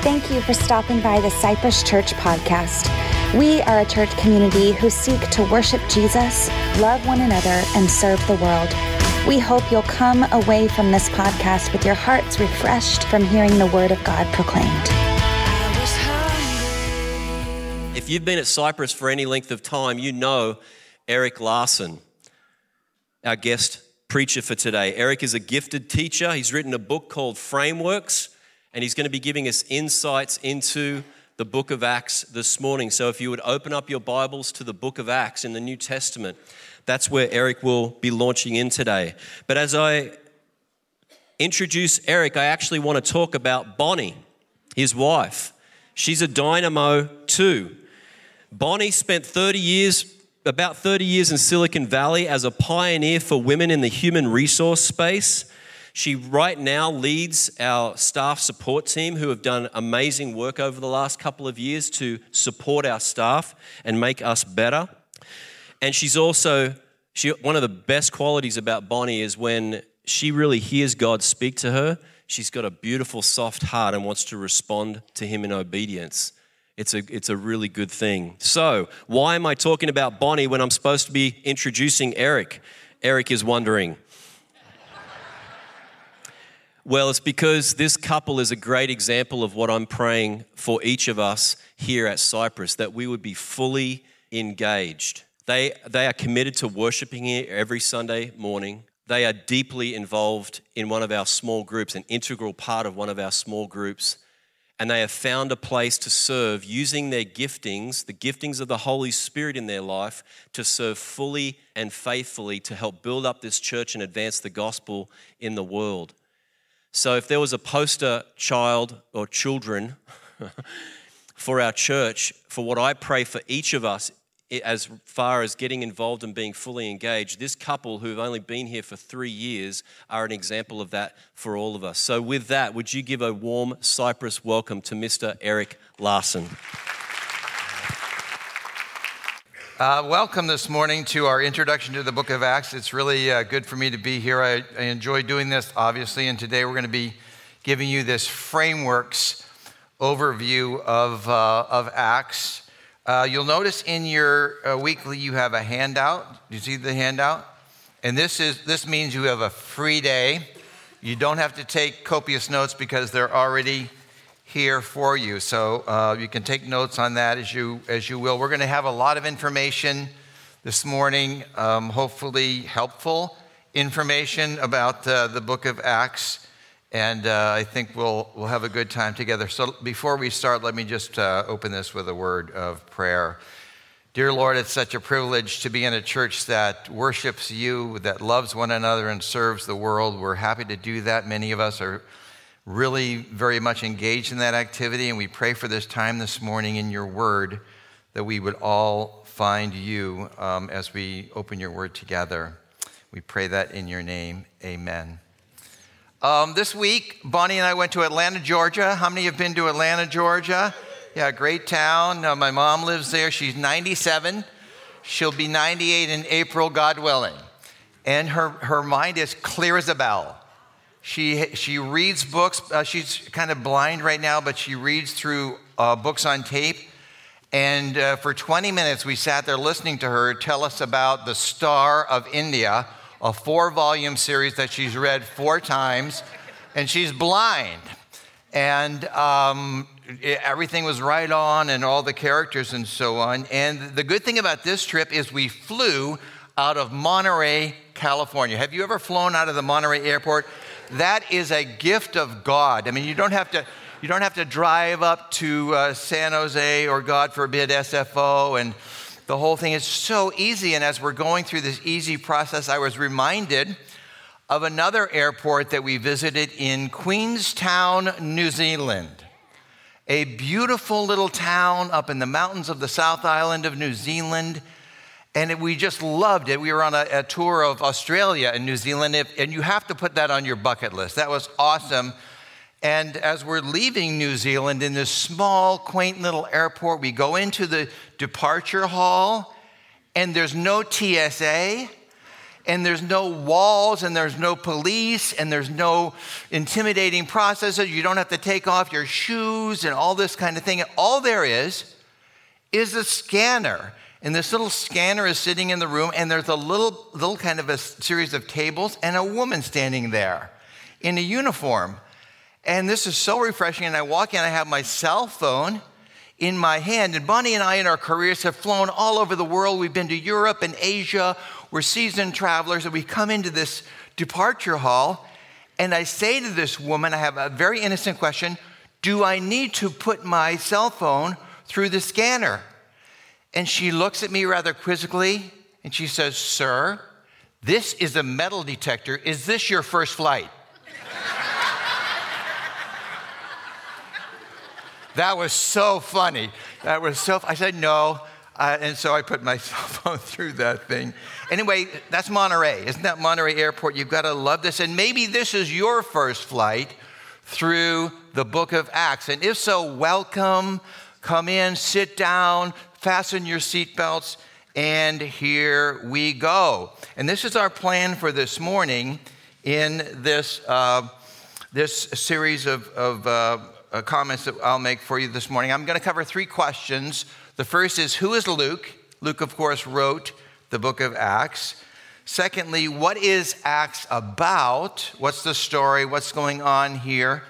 Thank you for stopping by the Cypress Church podcast. We are a church community who seek to worship Jesus, love one another, and serve the world. We hope you'll come away from this podcast with your hearts refreshed from hearing the Word of God proclaimed. If you've been at Cypress for any length of time, you know Eric Larson, our guest preacher for today. Eric is a gifted teacher. He's written a book called Frameworks, and he's going to be giving us insights into the book of Acts this morning. So if you would open up your Bibles to the book of Acts in the New Testament, that's where Eric will be launching in today. But as I introduce Eric, I actually want to talk about Bonnie, his wife. She's a dynamo too. Bonnie spent 30 years, about 30 years in Silicon Valley as a pioneer for women in the human resource space. She right now leads our staff support team who have done amazing work over the last couple of years to support our staff and make us better. And she's also, she, one of the best qualities about Bonnie is when she really hears God speak to her, she's got a beautiful, soft heart and wants to respond to Him in obedience. It's a, it's a really good thing. So, why am I talking about Bonnie when I'm supposed to be introducing Eric? Eric is wondering. Well, it's because this couple is a great example of what I'm praying for each of us here at Cypress that we would be fully engaged. They, they are committed to worshiping here every Sunday morning. They are deeply involved in one of our small groups, an integral part of one of our small groups and they have found a place to serve using their giftings, the giftings of the Holy Spirit in their life, to serve fully and faithfully to help build up this church and advance the gospel in the world. So, if there was a poster child or children for our church, for what I pray for each of us as far as getting involved and being fully engaged, this couple who've only been here for three years are an example of that for all of us. So, with that, would you give a warm Cypress welcome to Mr. Eric Larson? Uh, welcome this morning to our introduction to the book of Acts. It's really uh, good for me to be here. I, I enjoy doing this, obviously, and today we're going to be giving you this frameworks overview of, uh, of Acts. Uh, you'll notice in your uh, weekly you have a handout. Do you see the handout? And this is this means you have a free day. You don't have to take copious notes because they're already here for you. So uh, you can take notes on that as you as you will. We're going to have a lot of information this morning, um, hopefully helpful information about uh, the book of Acts and uh, I think we'll, we'll have a good time together. So before we start, let me just uh, open this with a word of prayer. Dear Lord, it's such a privilege to be in a church that worships you, that loves one another, and serves the world. We're happy to do that. Many of us are really very much engaged in that activity, and we pray for this time this morning in your word that we would all find you um, as we open your word together. We pray that in your name. Amen. Um, this week, Bonnie and I went to Atlanta, Georgia. How many have been to Atlanta, Georgia? Yeah, great town. Uh, my mom lives there. She's 97. She'll be 98 in April, God willing. And her, her mind is clear as a bell. She, she reads books. Uh, she's kind of blind right now, but she reads through uh, books on tape. And uh, for 20 minutes, we sat there listening to her tell us about the star of India a four volume series that she's read four times, and she's blind. And um, everything was right on, and all the characters and so on. And the good thing about this trip is we flew out of Monterey, California. Have you ever flown out of the Monterey airport? That is a gift of God. I mean, you don't have to. You don't have to drive up to uh, San Jose or, God forbid, SFO and the whole thing is so easy. And as we're going through this easy process, I was reminded of another airport that we visited in Queenstown, New Zealand. A beautiful little town up in the mountains of the South Island of New Zealand. And it, we just loved it. We were on a, a tour of Australia and New Zealand, and you have to put that on your bucket list. That was awesome. And as we're leaving New Zealand in this small, quaint little airport, we go into the departure hall, and there's no TSA. and there's no walls, and there's no police, and there's no intimidating processes. You don't have to take off your shoes and all this kind of thing. All there is is a scanner. And this little scanner is sitting in the room, and there's a little, little kind of a series of tables and a woman standing there in a uniform. And this is so refreshing. And I walk in, I have my cell phone in my hand. And Bonnie and I, in our careers, have flown all over the world. We've been to Europe and Asia. We're seasoned travelers. And we come into this departure hall. And I say to this woman, I have a very innocent question Do I need to put my cell phone through the scanner? And she looks at me rather quizzically and she says, Sir, this is a metal detector. Is this your first flight? that was so funny. That was so, I said, No. Uh, and so I put my cell phone through that thing. Anyway, that's Monterey. Isn't that Monterey Airport? You've got to love this. And maybe this is your first flight through the book of Acts. And if so, welcome. Come in, sit down, fasten your seatbelts, and here we go. And this is our plan for this morning in this, uh, this series of, of uh, uh, comments that I'll make for you this morning. I'm going to cover three questions. The first is Who is Luke? Luke, of course, wrote the book of Acts. Secondly, what is Acts about? What's the story? What's going on here?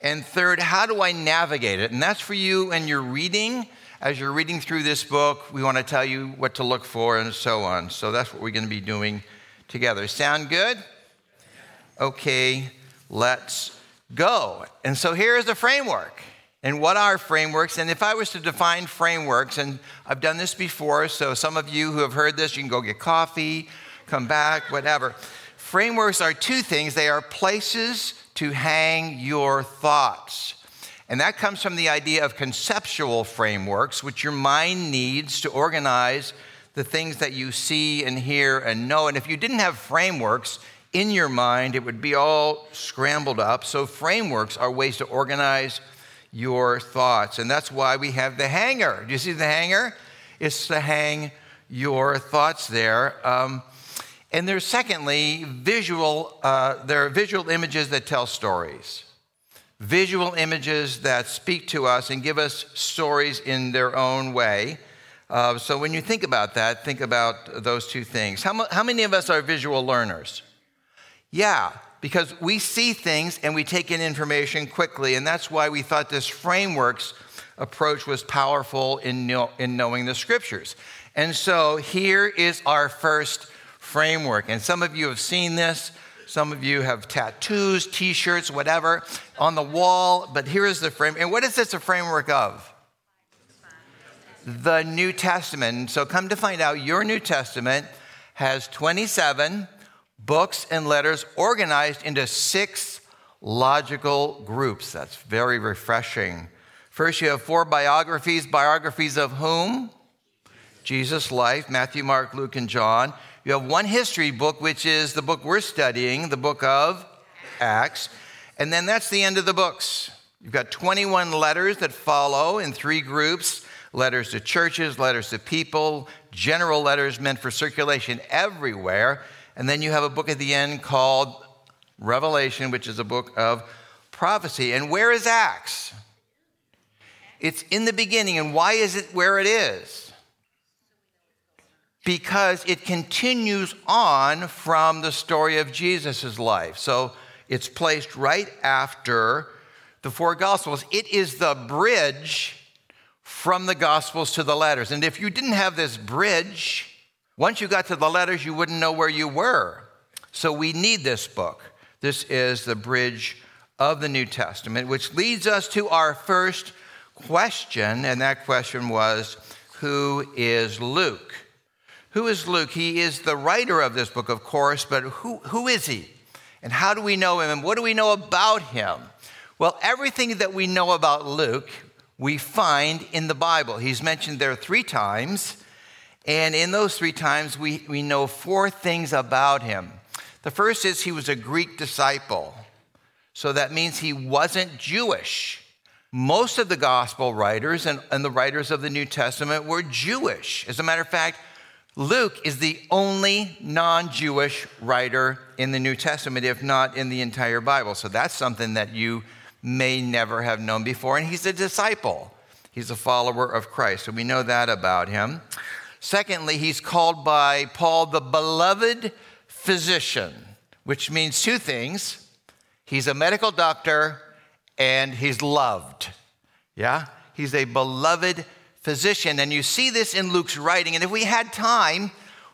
And third, how do I navigate it? And that's for you and your reading as you're reading through this book, we want to tell you what to look for and so on. So that's what we're going to be doing together. Sound good? Okay, let's go. And so here's the framework. And what are frameworks? And if I was to define frameworks, and I've done this before, so some of you who have heard this, you can go get coffee, come back, whatever. Frameworks are two things they are places to hang your thoughts. And that comes from the idea of conceptual frameworks, which your mind needs to organize the things that you see and hear and know. And if you didn't have frameworks in your mind, it would be all scrambled up. So, frameworks are ways to organize your thoughts. And that's why we have the hanger. Do you see the hanger? It's to hang your thoughts there. Um, and there's secondly, visual, uh, there are visual images that tell stories visual images that speak to us and give us stories in their own way. Uh, so when you think about that, think about those two things. How, how many of us are visual learners? Yeah, because we see things and we take in information quickly, and that's why we thought this frameworks approach was powerful in, know, in knowing the scriptures. And so here is our first framework. And some of you have seen this. Some of you have tattoos, t shirts, whatever on the wall. But here is the frame. And what is this a framework of? The New Testament. So come to find out, your New Testament has 27 books and letters organized into six logical groups. That's very refreshing. First, you have four biographies. Biographies of whom? Jesus' life Matthew, Mark, Luke, and John. You have one history book, which is the book we're studying, the book of Acts. And then that's the end of the books. You've got 21 letters that follow in three groups letters to churches, letters to people, general letters meant for circulation everywhere. And then you have a book at the end called Revelation, which is a book of prophecy. And where is Acts? It's in the beginning. And why is it where it is? Because it continues on from the story of Jesus' life. So it's placed right after the four Gospels. It is the bridge from the Gospels to the letters. And if you didn't have this bridge, once you got to the letters, you wouldn't know where you were. So we need this book. This is the bridge of the New Testament, which leads us to our first question. And that question was Who is Luke? Who is Luke? He is the writer of this book, of course, but who, who is he? And how do we know him? And what do we know about him? Well, everything that we know about Luke, we find in the Bible. He's mentioned there three times, and in those three times, we, we know four things about him. The first is he was a Greek disciple, so that means he wasn't Jewish. Most of the gospel writers and, and the writers of the New Testament were Jewish. As a matter of fact, Luke is the only non Jewish writer in the New Testament, if not in the entire Bible. So that's something that you may never have known before. And he's a disciple, he's a follower of Christ. So we know that about him. Secondly, he's called by Paul the beloved physician, which means two things he's a medical doctor and he's loved. Yeah? He's a beloved physician. And you see this in Luke's writing. And if we had time,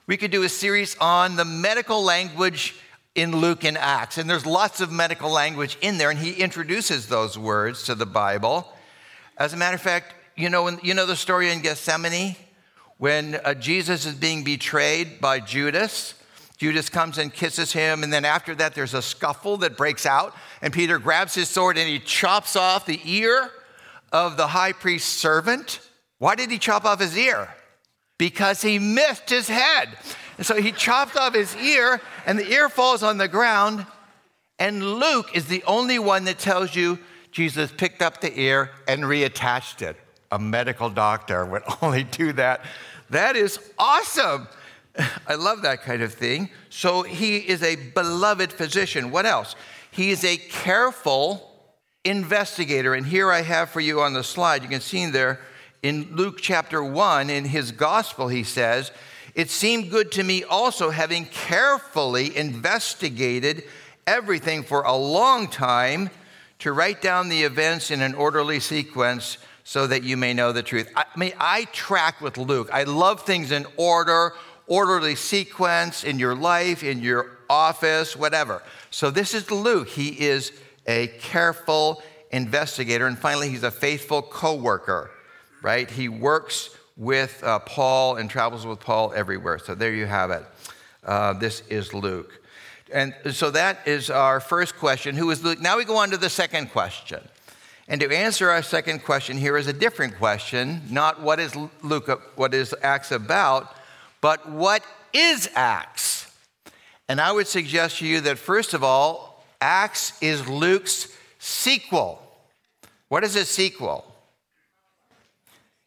we could do a series on the medical language in Luke and Acts. And there's lots of medical language in there, and he introduces those words to the Bible. As a matter of fact, you know, you know the story in Gethsemane when uh, Jesus is being betrayed by Judas. Judas comes and kisses him, and then after that, there's a scuffle that breaks out, and Peter grabs his sword and he chops off the ear of the high priest's servant. Why did he chop off his ear? Because he missed his head. And so he chopped off his ear, and the ear falls on the ground. And Luke is the only one that tells you Jesus picked up the ear and reattached it. A medical doctor would only do that. That is awesome. I love that kind of thing. So he is a beloved physician. What else? He is a careful investigator. And here I have for you on the slide, you can see there in Luke chapter 1, in his gospel, he says, It seemed good to me also, having carefully investigated everything for a long time, to write down the events in an orderly sequence so that you may know the truth. I mean, I track with Luke. I love things in order, orderly sequence in your life, in your office, whatever. So this is Luke. He is a careful investigator. And finally, he's a faithful co worker right? He works with uh, Paul and travels with Paul everywhere. So there you have it. Uh, this is Luke. And so that is our first question Who is Luke? Now we go on to the second question. And to answer our second question here is a different question not what is Luke, what is Acts about, but what is Acts? And I would suggest to you that first of all, Acts is Luke's sequel. What is a sequel?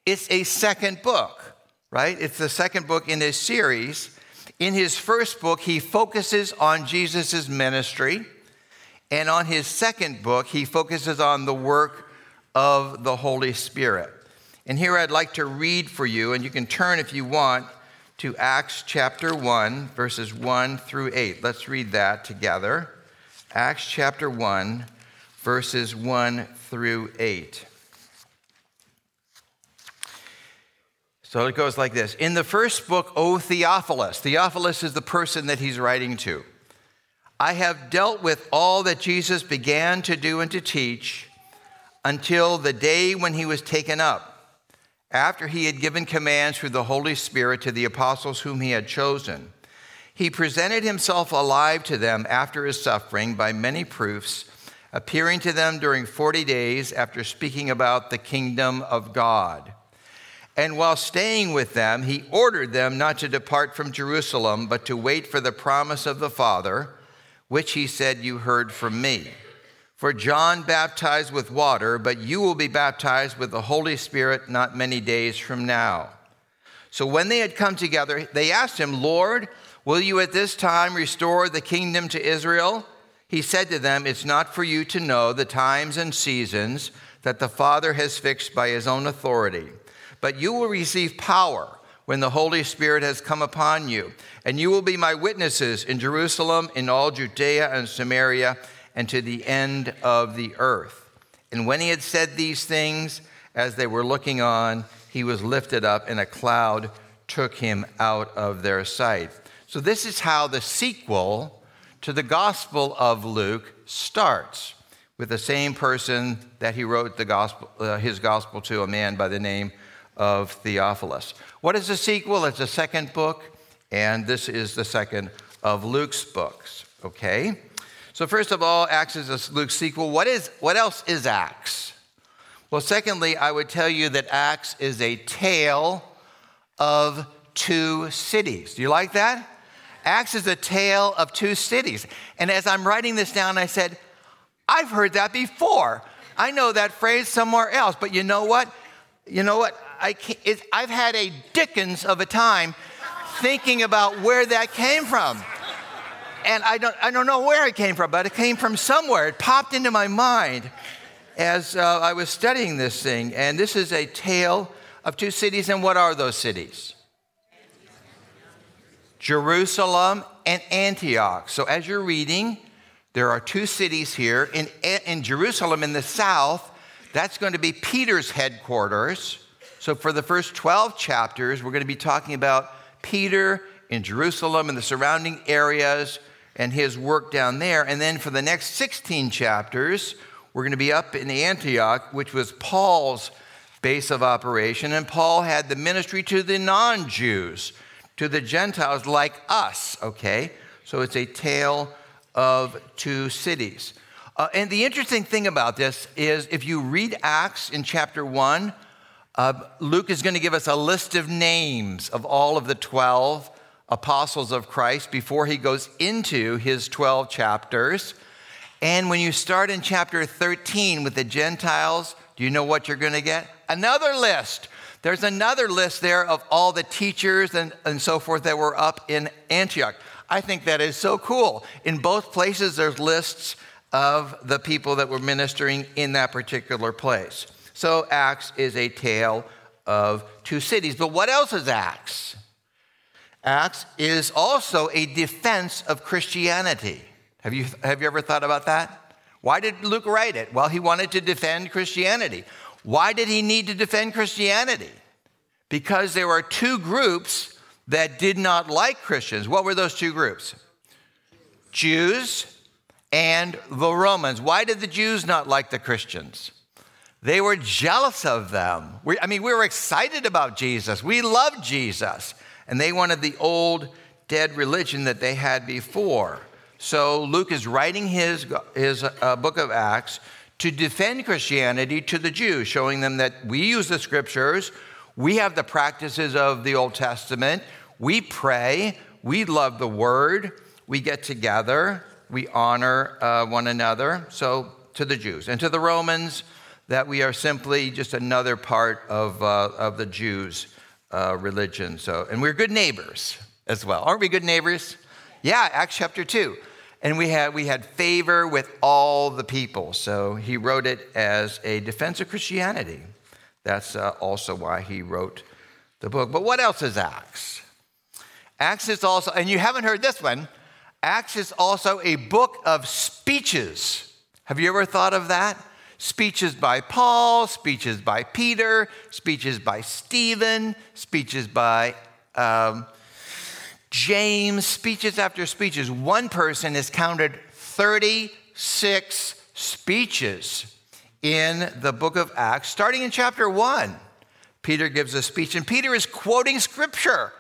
It's a second book, right? It's the second book in his series. In his first book, he focuses on Jesus' ministry. And on his second book, he focuses on the work of the Holy Spirit. And here I'd like to read for you, and you can turn if you want to Acts chapter 1, verses 1 through 8. Let's read that together. Acts chapter 1, verses 1 through 8. So it goes like this In the first book, O Theophilus, Theophilus is the person that he's writing to. I have dealt with all that Jesus began to do and to teach until the day when he was taken up, after he had given commands through the Holy Spirit to the apostles whom he had chosen. He presented himself alive to them after his suffering by many proofs, appearing to them during 40 days after speaking about the kingdom of God. And while staying with them, he ordered them not to depart from Jerusalem, but to wait for the promise of the Father, which he said, You heard from me. For John baptized with water, but you will be baptized with the Holy Spirit not many days from now. So when they had come together, they asked him, Lord, will you at this time restore the kingdom to Israel? He said to them, It's not for you to know the times and seasons that the Father has fixed by his own authority but you will receive power when the Holy Spirit has come upon you, and you will be my witnesses in Jerusalem, in all Judea and Samaria, and to the end of the earth. And when he had said these things, as they were looking on, he was lifted up, and a cloud took him out of their sight. So, this is how the sequel to the Gospel of Luke starts with the same person that he wrote the gospel, uh, his gospel to, a man by the name of Theophilus. What is the sequel? It's a second book, and this is the second of Luke's books. Okay? So, first of all, Acts is a Luke's sequel. What, is, what else is Acts? Well, secondly, I would tell you that Acts is a tale of two cities. Do you like that? Acts is a tale of two cities. And as I'm writing this down, I said, I've heard that before. I know that phrase somewhere else, but you know what? You know what? I I've had a Dickens of a time thinking about where that came from. And I don't, I don't know where it came from, but it came from somewhere. It popped into my mind as uh, I was studying this thing. And this is a tale of two cities. And what are those cities? Jerusalem and Antioch. So as you're reading, there are two cities here. In, in Jerusalem in the south, that's going to be Peter's headquarters. So for the first 12 chapters, we're going to be talking about Peter in Jerusalem and the surrounding areas and his work down there. And then for the next 16 chapters, we're going to be up in Antioch, which was Paul's base of operation. And Paul had the ministry to the non Jews, to the Gentiles like us, okay? So it's a tale of two cities. Uh, and the interesting thing about this is if you read Acts in chapter 1, uh, Luke is going to give us a list of names of all of the 12 apostles of Christ before he goes into his 12 chapters. And when you start in chapter 13 with the Gentiles, do you know what you're going to get? Another list. There's another list there of all the teachers and, and so forth that were up in Antioch. I think that is so cool. In both places, there's lists of the people that were ministering in that particular place. So Acts is a tale of two cities. But what else is Acts? Acts is also a defense of Christianity. Have you, have you ever thought about that? Why did Luke write it? Well, he wanted to defend Christianity. Why did he need to defend Christianity? Because there were two groups that did not like Christians. What were those two groups? Jews and the Romans. Why did the Jews not like the Christians? They were jealous of them. We, I mean, we were excited about Jesus. We loved Jesus and they wanted the old dead religion that they had before. So Luke is writing his, his uh, book of Acts to defend Christianity to the Jews, showing them that we use the scriptures, we have the practices of the Old Testament, we pray, we love the word, we get together, we honor uh, one another. So to the Jews and to the Romans, that we are simply just another part of, uh, of the Jews uh, religion. So, and we're good neighbors as well. Aren't we good neighbors? Yeah, Acts chapter 2. And we had, we had favor with all the people. So he wrote it as a defense of Christianity. That's uh, also why he wrote the book. But what else is Acts? Acts is also, and you haven't heard this one, Acts is also a book of speeches. Have you ever thought of that? Speeches by Paul, speeches by Peter, speeches by Stephen, speeches by um, James, speeches after speeches. One person has counted 36 speeches in the book of Acts, starting in chapter 1. Peter gives a speech, and Peter is quoting scripture.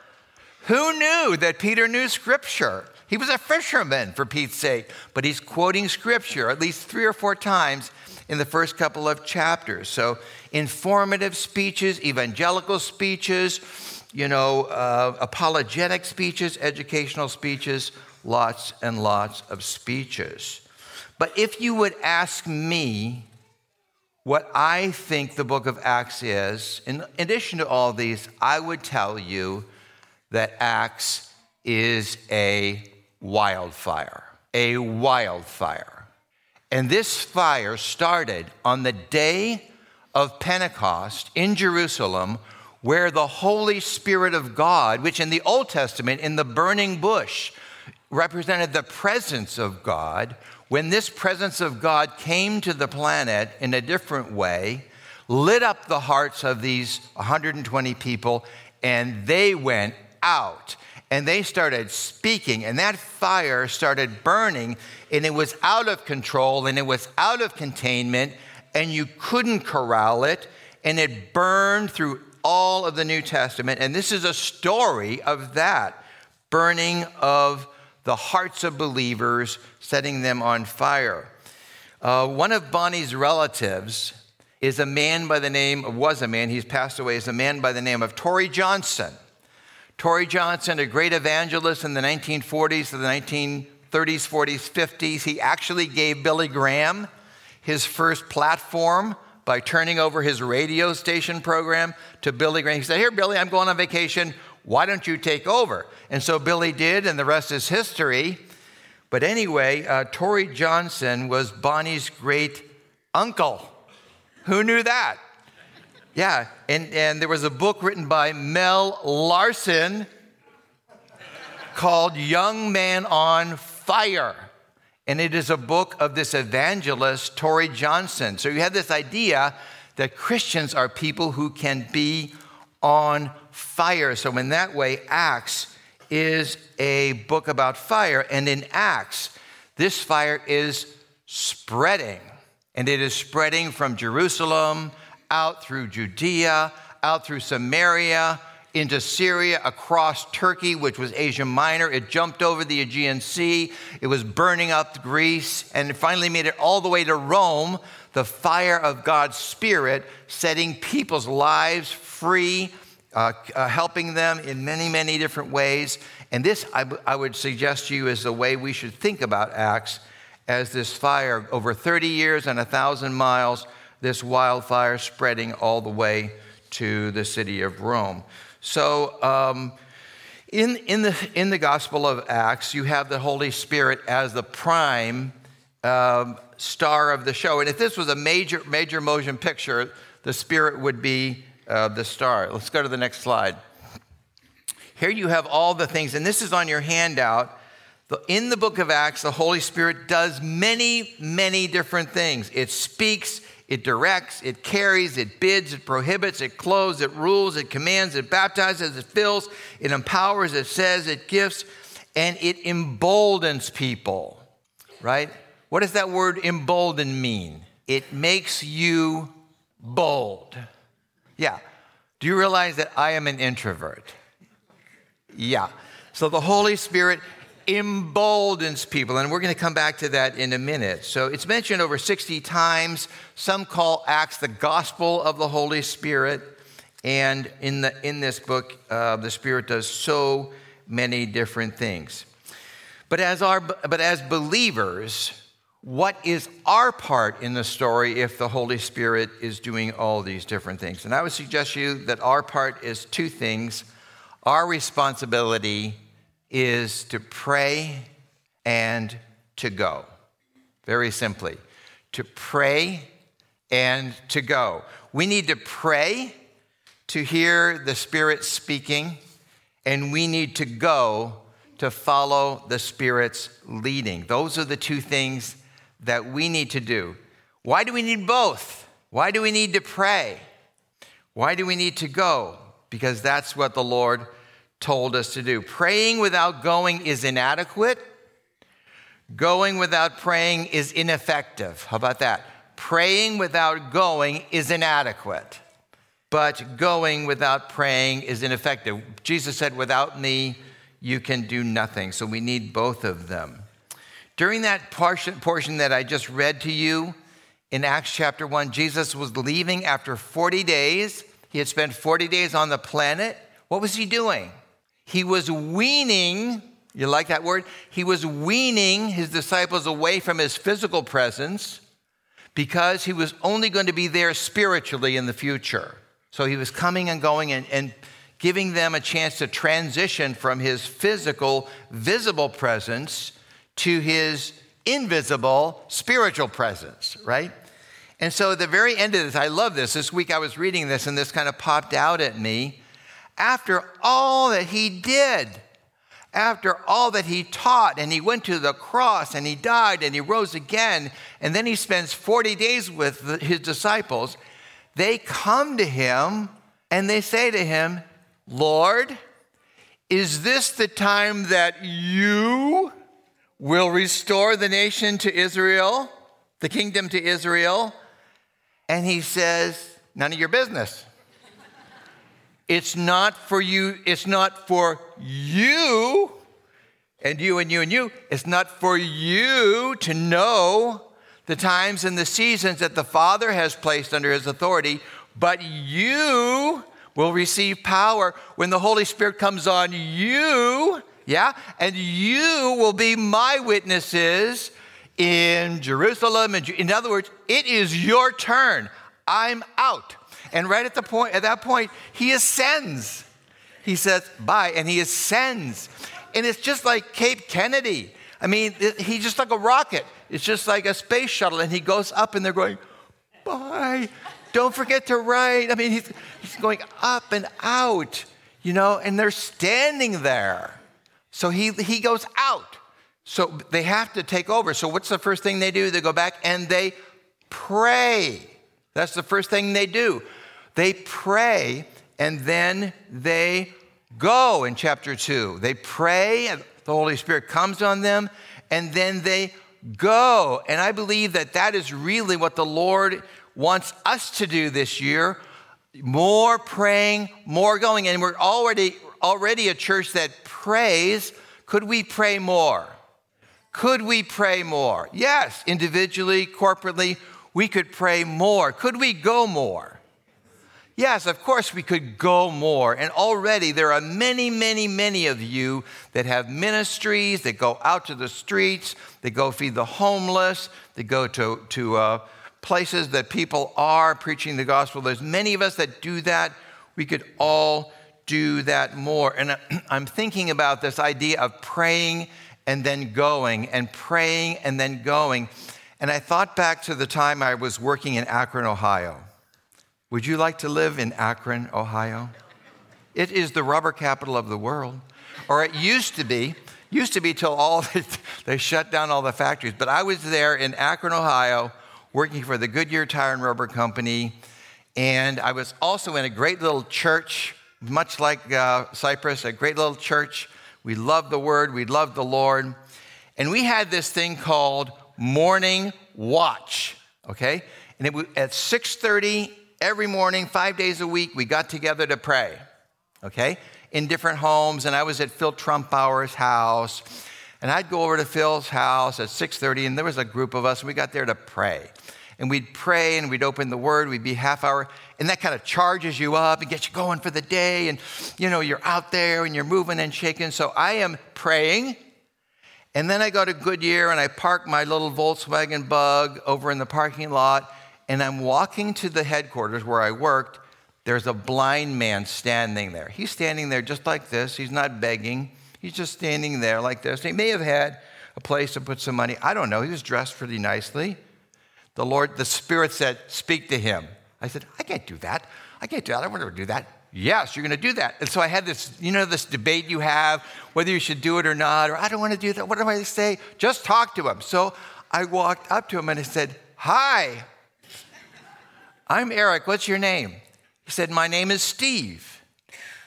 Who knew that Peter knew scripture? He was a fisherman, for Pete's sake, but he's quoting scripture at least three or four times in the first couple of chapters. So, informative speeches, evangelical speeches, you know, uh, apologetic speeches, educational speeches, lots and lots of speeches. But if you would ask me what I think the book of Acts is, in addition to all these, I would tell you that Acts is a wildfire. A wildfire. And this fire started on the day of Pentecost in Jerusalem, where the Holy Spirit of God, which in the Old Testament, in the burning bush, represented the presence of God, when this presence of God came to the planet in a different way, lit up the hearts of these 120 people, and they went out and they started speaking, and that fire started burning, and it was out of control, and it was out of containment, and you couldn't corral it, and it burned through all of the New Testament. And this is a story of that burning of the hearts of believers, setting them on fire. Uh, one of Bonnie's relatives is a man by the name, was a man, he's passed away, is a man by the name of Torrey Johnson. Torrey Johnson, a great evangelist in the 1940s to the 1930s, 40s, 50s, he actually gave Billy Graham his first platform by turning over his radio station program to Billy Graham. He said, Here, Billy, I'm going on vacation. Why don't you take over? And so Billy did, and the rest is history. But anyway, uh, Torrey Johnson was Bonnie's great uncle. Who knew that? Yeah, and, and there was a book written by Mel Larson called Young Man on Fire. And it is a book of this evangelist, Torrey Johnson. So you have this idea that Christians are people who can be on fire. So, in that way, Acts is a book about fire. And in Acts, this fire is spreading. And it is spreading from Jerusalem out through Judea, out through Samaria, into Syria, across Turkey, which was Asia Minor. It jumped over the Aegean Sea. It was burning up Greece, and it finally made it all the way to Rome. The fire of God's Spirit setting people's lives free, uh, uh, helping them in many, many different ways. And this, I, would suggest to you, is the way we should think about Acts as this fire over 30 years and a thousand miles, this wildfire spreading all the way to the city of Rome. So, um, in, in, the, in the Gospel of Acts, you have the Holy Spirit as the prime um, star of the show. And if this was a major, major motion picture, the Spirit would be uh, the star. Let's go to the next slide. Here you have all the things, and this is on your handout. In the book of Acts, the Holy Spirit does many, many different things. It speaks, it directs, it carries, it bids, it prohibits, it clothes, it rules, it commands, it baptizes, it fills, it empowers, it says, it gifts, and it emboldens people, right? What does that word embolden mean? It makes you bold. Yeah. Do you realize that I am an introvert? Yeah. So the Holy Spirit emboldens people. And we're going to come back to that in a minute. So it's mentioned over 60 times. Some call Acts the gospel of the Holy Spirit. And in, the, in this book, uh, the Spirit does so many different things. But as, our, but as believers, what is our part in the story if the Holy Spirit is doing all these different things? And I would suggest to you that our part is two things our responsibility is to pray and to go. Very simply, to pray and to go. We need to pray to hear the Spirit speaking, and we need to go to follow the Spirit's leading. Those are the two things that we need to do. Why do we need both? Why do we need to pray? Why do we need to go? Because that's what the Lord told us to do. Praying without going is inadequate. Going without praying is ineffective. How about that? Praying without going is inadequate, but going without praying is ineffective. Jesus said, Without me, you can do nothing. So we need both of them. During that portion, that I just read to you in Acts chapter 1, Jesus was leaving after 40 days. He had spent 40 days on the planet. What was he doing? He was weaning, you like that word? He was weaning his disciples away from his physical presence because he was only going to be there spiritually in the future. So he was coming and going and, and giving them a chance to transition from his physical, visible presence to his invisible, spiritual presence, right? And so at the very end of this, I love this. This week I was reading this and this kind of popped out at me after all that he did, after all that he taught, and he went to the cross and he died and he rose again, and then he spends 40 days with his disciples, they come to him and they say to him, Lord, is this the time that you will restore the nation to Israel, the kingdom to Israel? And he says, None of your business. It's not for you, it's not for you and you and you and you. It's not for you to know the times and the seasons that the Father has placed under his authority, but you will receive power when the Holy Spirit comes on you, yeah? And you will be my witnesses in Jerusalem. In other words, it is your turn. I'm out. And right at the point, at that point, he ascends. he says bye, and he ascends. And it's just like Cape Kennedy. I mean, he's just like a rocket. It's just like a space shuttle, and he goes up, and they're going, bye. Don't forget to write. I mean, he's, he's going up and out, you know, and they're standing there. So he, he goes out. So they have to take over. So what's the first thing they do? They go back and they pray. That's the first thing they do. They pray and then they go in chapter 2. They pray, and the Holy Spirit comes on them, and then they go. And I believe that that is really what the Lord wants us to do this year more praying, more going. And we're already, already a church that prays. Could we pray more? Could we pray more? Yes, individually, corporately, we could pray more. Could we go more? Yes, of course we could go more. And already there are many, many, many of you that have ministries that go out to the streets, that go feed the homeless, that go to, to uh, places that people are preaching the gospel. There's many of us that do that. We could all do that more. And I'm thinking about this idea of praying and then going, and praying and then going. And I thought back to the time I was working in Akron, Ohio. Would you like to live in Akron, Ohio? It is the rubber capital of the world. Or it used to be. Used to be till all the, they shut down all the factories. But I was there in Akron, Ohio, working for the Goodyear Tire and Rubber Company. And I was also in a great little church, much like uh, Cypress, a great little church. We loved the Word, we loved the Lord. And we had this thing called morning watch, okay? And it at 6:30 every morning, five days a week, we got together to pray, okay, in different homes. And I was at Phil Trumpauer's house. And I'd go over to Phil's house at 6:30, and there was a group of us, and we got there to pray. And we'd pray and we'd open the word, we'd be half hour, and that kind of charges you up and gets you going for the day. And you know, you're out there and you're moving and shaking. So I am praying. And then I go to Goodyear and I park my little Volkswagen bug over in the parking lot and I'm walking to the headquarters where I worked. There's a blind man standing there. He's standing there just like this. He's not begging. He's just standing there like this. He may have had a place to put some money. I don't know. He was dressed pretty nicely. The Lord, the Spirit said, Speak to him. I said, I can't do that. I can't do that. I don't want to do that. Yes, you're going to do that. And so I had this, you know, this debate you have whether you should do it or not, or I don't want to do that. What do I say? Just talk to him. So I walked up to him and I said, Hi, I'm Eric. What's your name? He said, My name is Steve.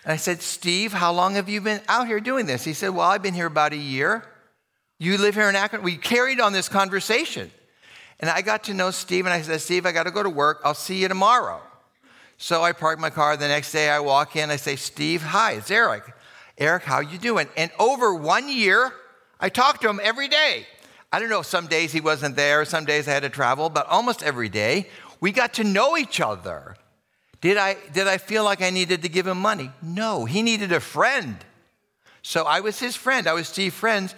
And I said, Steve, how long have you been out here doing this? He said, Well, I've been here about a year. You live here in Akron. We carried on this conversation. And I got to know Steve, and I said, Steve, I got to go to work. I'll see you tomorrow. So I parked my car. The next day I walk in. I say, Steve, hi, it's Eric. Eric, how you doing? And over one year, I talked to him every day. I don't know, if some days he wasn't there, some days I had to travel, but almost every day we got to know each other. Did I, did I feel like I needed to give him money? No, he needed a friend. So I was his friend. I was Steve's friend.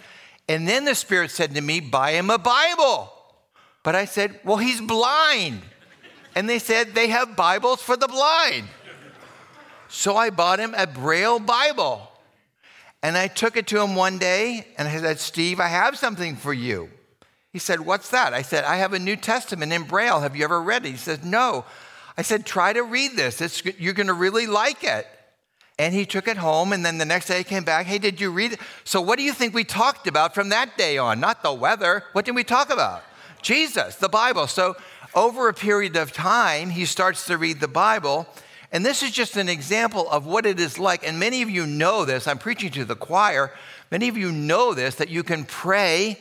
And then the Spirit said to me, Buy him a Bible. But I said, Well, he's blind. And they said they have Bibles for the blind. So I bought him a Braille Bible. And I took it to him one day and I said, Steve, I have something for you. He said, What's that? I said, I have a New Testament in Braille. Have you ever read it? He said, No. I said, Try to read this. It's, you're going to really like it. And he took it home, and then the next day he came back. Hey, did you read it? So, what do you think we talked about from that day on? Not the weather. What did we talk about? Jesus, the Bible. So, over a period of time, he starts to read the Bible. And this is just an example of what it is like. And many of you know this. I'm preaching to the choir. Many of you know this that you can pray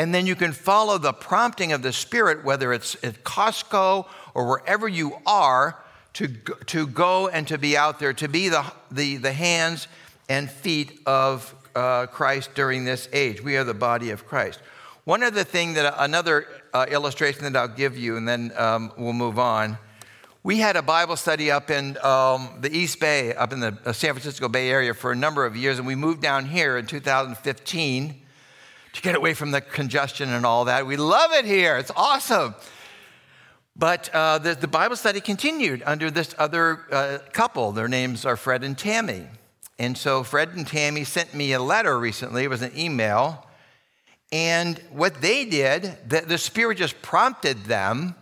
and then you can follow the prompting of the Spirit, whether it's at Costco or wherever you are, to, to go and to be out there, to be the, the, the hands and feet of uh, Christ during this age. We are the body of Christ. One other thing that, another uh, illustration that I'll give you, and then um, we'll move on. We had a Bible study up in um, the East Bay, up in the uh, San Francisco Bay Area for a number of years, and we moved down here in 2015 to get away from the congestion and all that. We love it here, it's awesome. But uh, the, the, Bible study continued under this other uh, couple. Their names are Fred and Tammy. And so Fred and Tammy sent me a letter recently. It was an email. And what they did, the, the Spirit just prompted them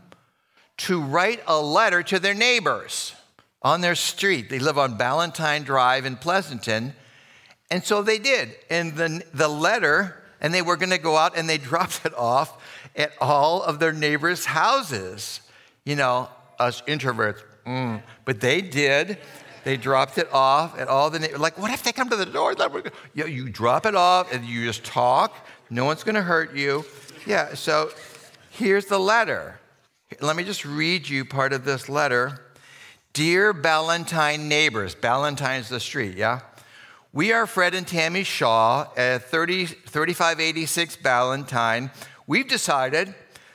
to write a letter to their neighbors on their street. They live on Ballantyne Drive in Pleasanton. And so they did. And the, the letter, and they were going to go out and they dropped it off at all of their neighbors' houses. You know, us introverts, mm. but they did. They dropped it off at all the neighbors. Like, what if they come to the door? You, you drop it off and you just talk. No one's going to hurt you. Yeah, so here's the letter. Let me just read you part of this letter. Dear Ballantyne neighbors, Ballantyne's the street, yeah? We are Fred and Tammy Shaw at 30, 3586 Ballantyne. We've decided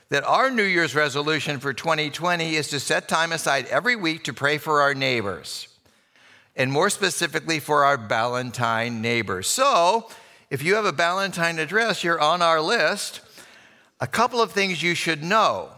that our New Year's resolution for 2020 is to set time aside every week to pray for our neighbors, and more specifically for our Ballantyne neighbors. So, if you have a Ballantyne address, you're on our list. A couple of things you should know.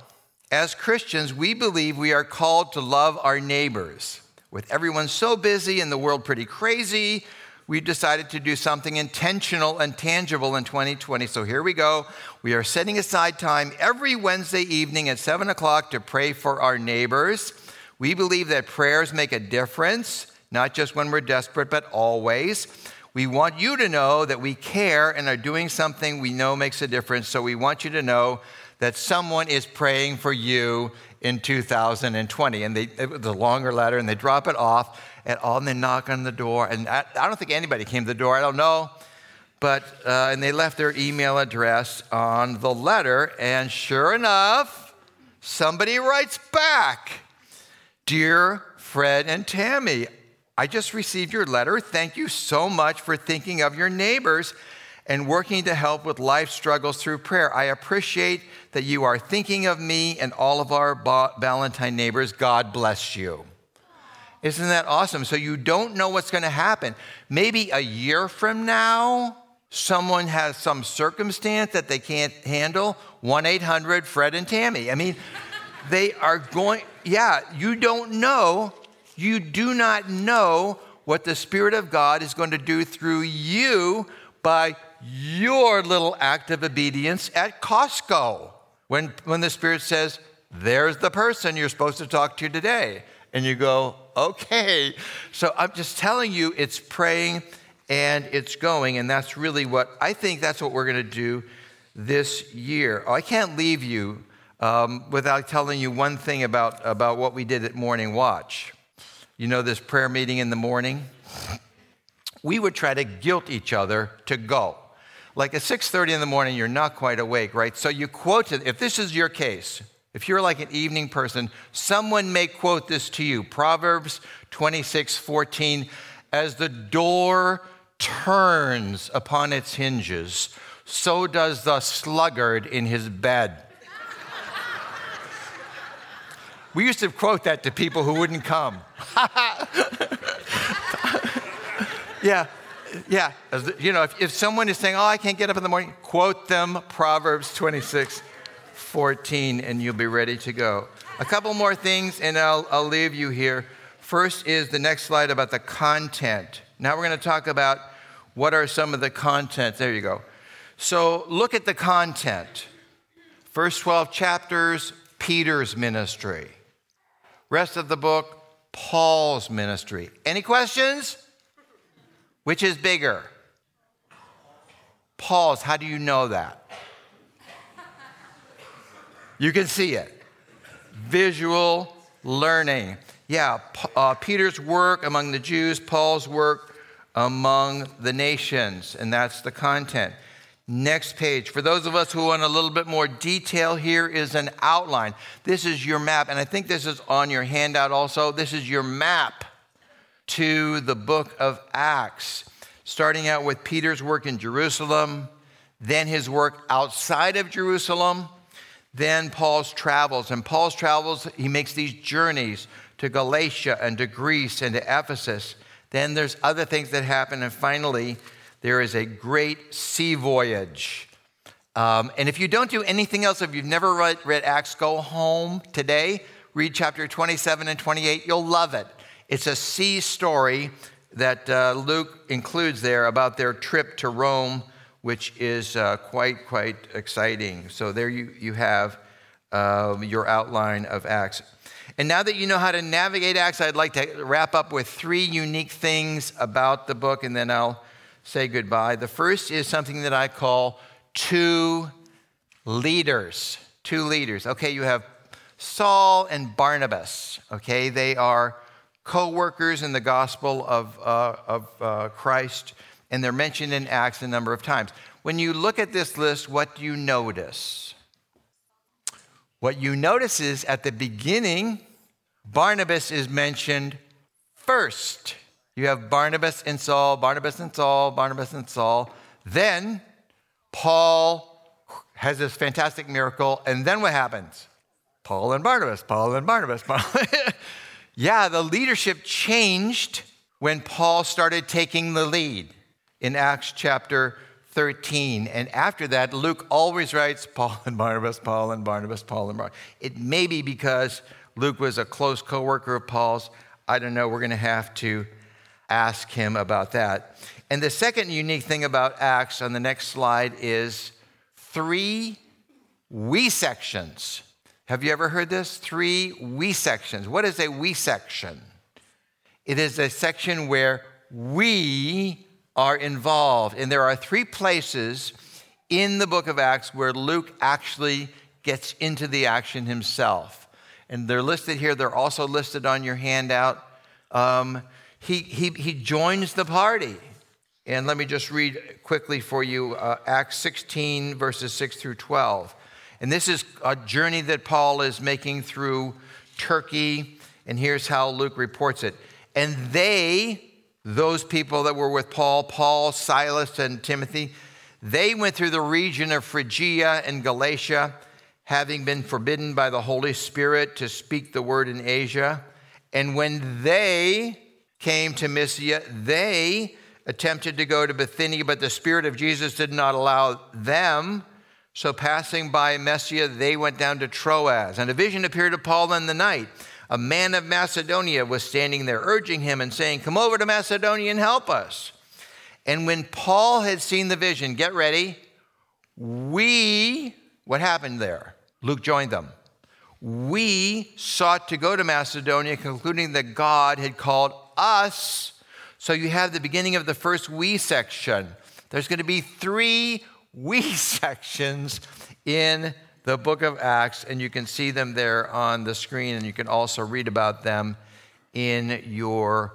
As Christians, we believe we are called to love our neighbors. With everyone so busy and the world pretty crazy, we decided to do something intentional and tangible in 2020. So here we go. We are setting aside time every Wednesday evening at 7 o'clock to pray for our neighbors. We believe that prayers make a difference, not just when we're desperate, but always. We want you to know that we care and are doing something we know makes a difference. So we want you to know that someone is praying for you in 2020. And they, a longer letter, and they drop it off at all, and they knock on the door. And I, I don't think anybody came to the door, I don't know. But, uh, and they left their email address on the letter, and sure enough, somebody writes back Dear Fred and Tammy, I just received your letter. Thank you so much for thinking of your neighbors and working to help with life struggles through prayer. I appreciate that you are thinking of me and all of our Ballantyne neighbors. God bless you. Isn't that awesome? So you don't know what's going to happen. Maybe a year from now, someone has some circumstance that they can't handle. 1 800 Fred and Tammy. I mean, they are going, yeah, you don't know. You do not know what the Spirit of God is going to do through you by your little act of obedience at Costco. When, when the Spirit says, There's the person you're supposed to talk to today. And you go, Okay. So I'm just telling you, it's praying and it's going. And that's really what I think that's what we're going to do this year. Oh, I can't leave you um, without telling you one thing about, about what we did at Morning Watch. You know, this prayer meeting in the morning? We would try to guilt each other to go like at 6.30 in the morning you're not quite awake right so you quote it if this is your case if you're like an evening person someone may quote this to you. Proverbs 26 14 as the door turns upon its hinges so does the sluggard in his bed. We used to quote that to people who wouldn't come. Yeah yeah, you know, if, if someone is saying, oh, I can't get up in the morning, quote them Proverbs 26, 14, and you'll be ready to go. A couple more things, and I'll, I'll leave you here. First is the next slide about the content. Now we're going to talk about what are some of the content. There you go. So look at the content. First 12 chapters, Peter's ministry. Rest of the book, Paul's ministry. Any questions? Which is bigger? Paul's. How do you know that? You can see it. Visual learning. Yeah, uh, Peter's work among the Jews, Paul's work among the nations, and that's the content. Next page. For those of us who want a little bit more detail, here is an outline. This is your map, and I think this is on your handout also. This is your map to the book of Acts, starting out with Peter's work in Jerusalem, then his work outside of Jerusalem, then Paul's travels. And Paul's travels, he makes these journeys to Galatia and to Greece and to Ephesus. Then there's other things that happen. And finally, there is a great sea voyage. Um, and if you don't do anything else, if you've never read, read Acts, go home today, read chapter 27 and 28. You'll love it. It's a sea story that uh, Luke includes there about their trip to Rome, which is uh, quite, quite exciting. So there you, you have uh, your outline of Acts. And now that you know how to navigate Acts, I'd like to wrap up with three unique things about the book, and then I'll say goodbye. The first is something that I call two leaders. Two leaders. Okay, you have Saul and Barnabas. Okay, they are co workers in the gospel of, uh, of uh, Christ, and they're mentioned in Acts a number of times. When you look at this list, what do you notice? What you notice is at the beginning, Barnabas is mentioned first. You have Barnabas and Saul, Barnabas and Saul, Barnabas and Saul. Then Paul has this fantastic miracle, and then what happens? Paul and Barnabas, Paul and Barnabas. Paul. yeah, the leadership changed when Paul started taking the lead in Acts chapter 13. And after that, Luke always writes Paul and Barnabas, Paul and Barnabas, Paul and Barnabas. It may be because Luke was a close co worker of Paul's. I don't know. We're going to have to ask him about that. And the second unique thing about Acts on the next slide is three we sections. Have you ever heard this? Three we sections. What is a we section? It is a section where we are involved. And there are three places in the book of Acts where Luke actually gets into the action himself. And they're listed here, they're also listed on your handout. Um, he, he, he joins the party. And let me just read quickly for you uh, Acts 16, verses 6 through 12. And this is a journey that Paul is making through Turkey. And here's how Luke reports it. And they, those people that were with Paul, Paul, Silas, and Timothy, they went through the region of Phrygia and Galatia, having been forbidden by the Holy Spirit to speak the word in Asia. And when they came to Mysia, they attempted to go to Bithynia, but the Spirit of Jesus did not allow them. So, passing by Mysia, they went down to Troas. And a vision appeared to Paul in the night. A man of Macedonia was standing there, urging him and saying, Come over to Macedonia and help us. And when Paul had seen the vision, get ready, we, what happened there? Luke joined them. We sought to go to Macedonia, concluding that God had called us so you have the beginning of the first we section. There's going to be three we sections in the book of Acts, and you can see them there on the screen, and you can also read about them in your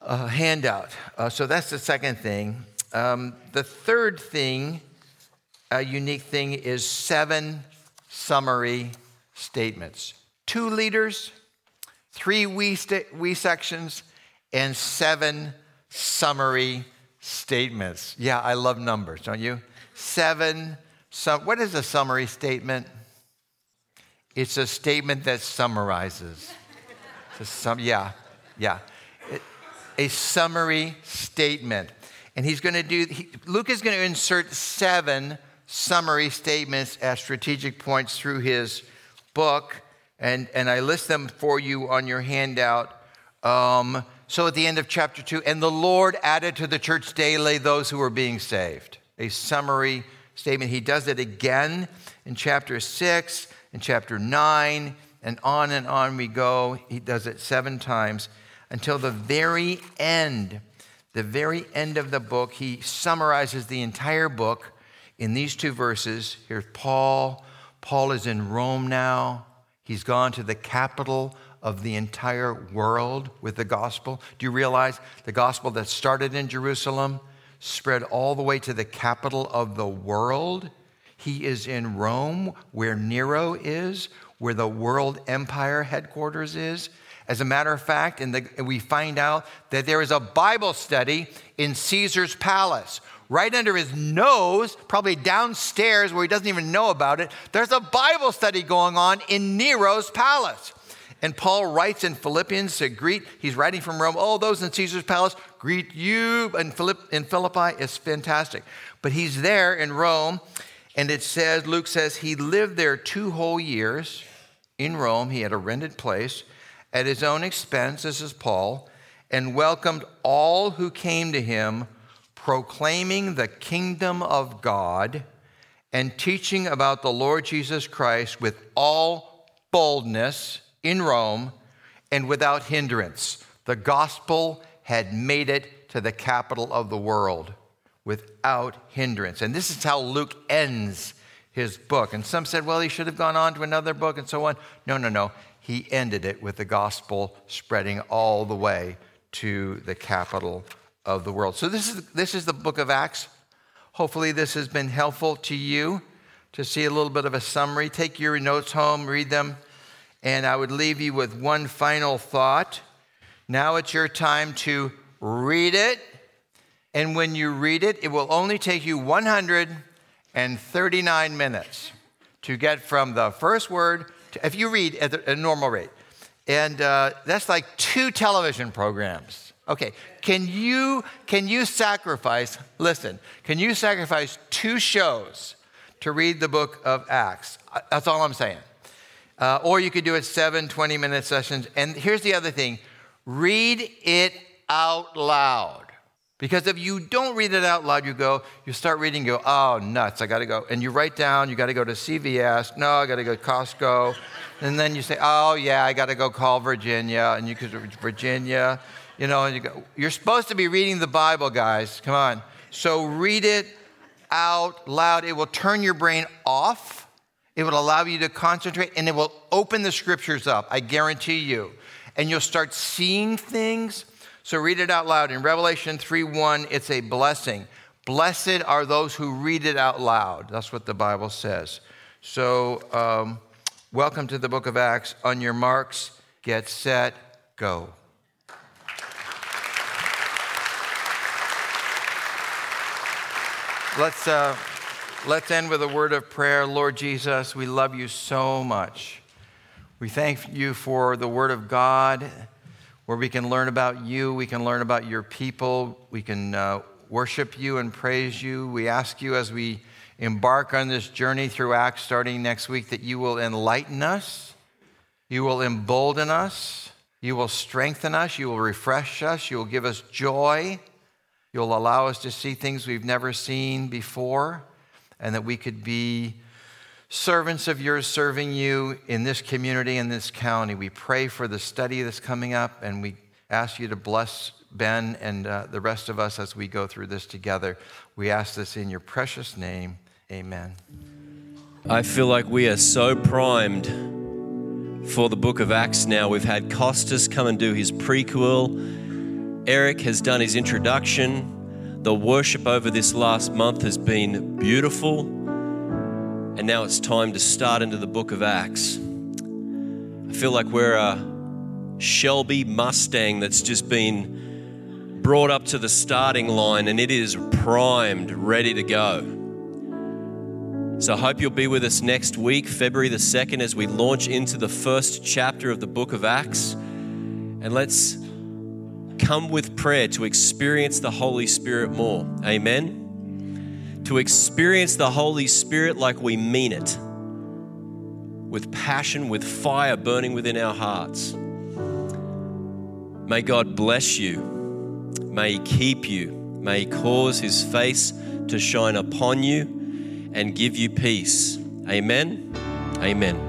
uh, handout. Uh, so that's the second thing. Um, the third thing, a unique thing, is seven summary statements. Two leaders, three we, sta- we sections, and seven summary statements. Yeah, I love numbers, don't you? Seven. Sum- what is a summary statement? It's a statement that summarizes. Sum- yeah, yeah. It, a summary statement. And he's going to do, he, Luke is going to insert seven summary statements as strategic points through his book. And, and I list them for you on your handout. Um, so at the end of chapter 2, and the Lord added to the church daily those who were being saved. A summary statement. He does it again in chapter 6, in chapter 9, and on and on we go. He does it seven times until the very end. The very end of the book, he summarizes the entire book in these two verses. Here's Paul. Paul is in Rome now. He's gone to the capital of the entire world with the gospel. Do you realize the gospel that started in Jerusalem spread all the way to the capital of the world? He is in Rome, where Nero is, where the world empire headquarters is. As a matter of fact, the, we find out that there is a Bible study in Caesar's palace. Right under his nose, probably downstairs where he doesn't even know about it, there's a Bible study going on in Nero's palace. And Paul writes in Philippians to greet, he's writing from Rome, oh, those in Caesar's palace, greet you. And Philipp, in Philippi, it's fantastic. But he's there in Rome, and it says, Luke says, he lived there two whole years in Rome. He had a rented place at his own expense. This is Paul. and welcomed all who came to him, proclaiming the kingdom of God and teaching about the Lord Jesus Christ with all boldness in Rome and without hindrance. The gospel had made it to the capital of the world without hindrance. And this is how Luke ends his book. And some said, well, he should have gone on to another book and so on. No, no, no. He ended it with the gospel spreading all the way to the capital of the world. So this is, this is the book of Acts. Hopefully, this has been helpful to you to see a little bit of a summary. Take your notes home, read them, and I would leave you with one final thought. Now it's your time to read it. And when you read it, it will only take you 139 minutes to get from the first word to, if you read at a normal rate. And uh, that's like two television programs. Okay, can you, can you sacrifice, listen, can you sacrifice two shows to read the book of Acts? That's all I'm saying. Uh, or you could do it seven 20 minute sessions. And here's the other thing read it out loud. Because if you don't read it out loud, you go, you start reading, you go, oh, nuts, I gotta go. And you write down, you gotta go to CVS, no, I gotta go to Costco. And then you say, oh, yeah, I gotta go call Virginia. And you could, Virginia, you know, and you go, you're supposed to be reading the Bible, guys, come on. So read it out loud. It will turn your brain off, it will allow you to concentrate, and it will open the scriptures up, I guarantee you. And you'll start seeing things so read it out loud. In Revelation 3 1, it's a blessing. Blessed are those who read it out loud. That's what the Bible says. So, um, welcome to the book of Acts. On your marks, get set, go. Let's, uh, let's end with a word of prayer. Lord Jesus, we love you so much. We thank you for the word of God where we can learn about you, we can learn about your people, we can uh, worship you and praise you. We ask you as we embark on this journey through Acts starting next week that you will enlighten us, you will embolden us, you will strengthen us, you will refresh us, you will give us joy, you'll allow us to see things we've never seen before, and that we could be servants of yours serving you in this community, in this county. We pray for the study that's coming up, and we ask you to bless Ben and uh, the rest of us as we go through this together. We ask this in your precious name. Amen. I feel like we are so primed for the book of Acts now. We've had Costas come and do his prequel, Eric has done his introduction. The worship over this last month has been beautiful. And now it's time to start into the book of Acts. I feel like we're a Shelby Mustang that's just been brought up to the starting line and it is primed, ready to go. So I hope you'll be with us next week, February the 2nd, as we launch into the first chapter of the book of Acts. And let's come with prayer to experience the Holy Spirit more. Amen to experience the Holy Spirit like we mean it, with passion, with fire burning within our hearts. May God bless you. May He keep you. May He cause His face to shine upon you and give you peace. Amen. Amen.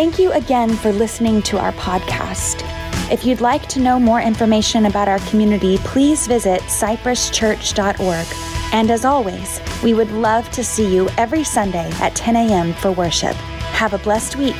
Thank you again for listening to our podcast. If you'd like to know more information about our community, please visit cypresschurch.org. And as always, we would love to see you every Sunday at 10 a.m. for worship. Have a blessed week.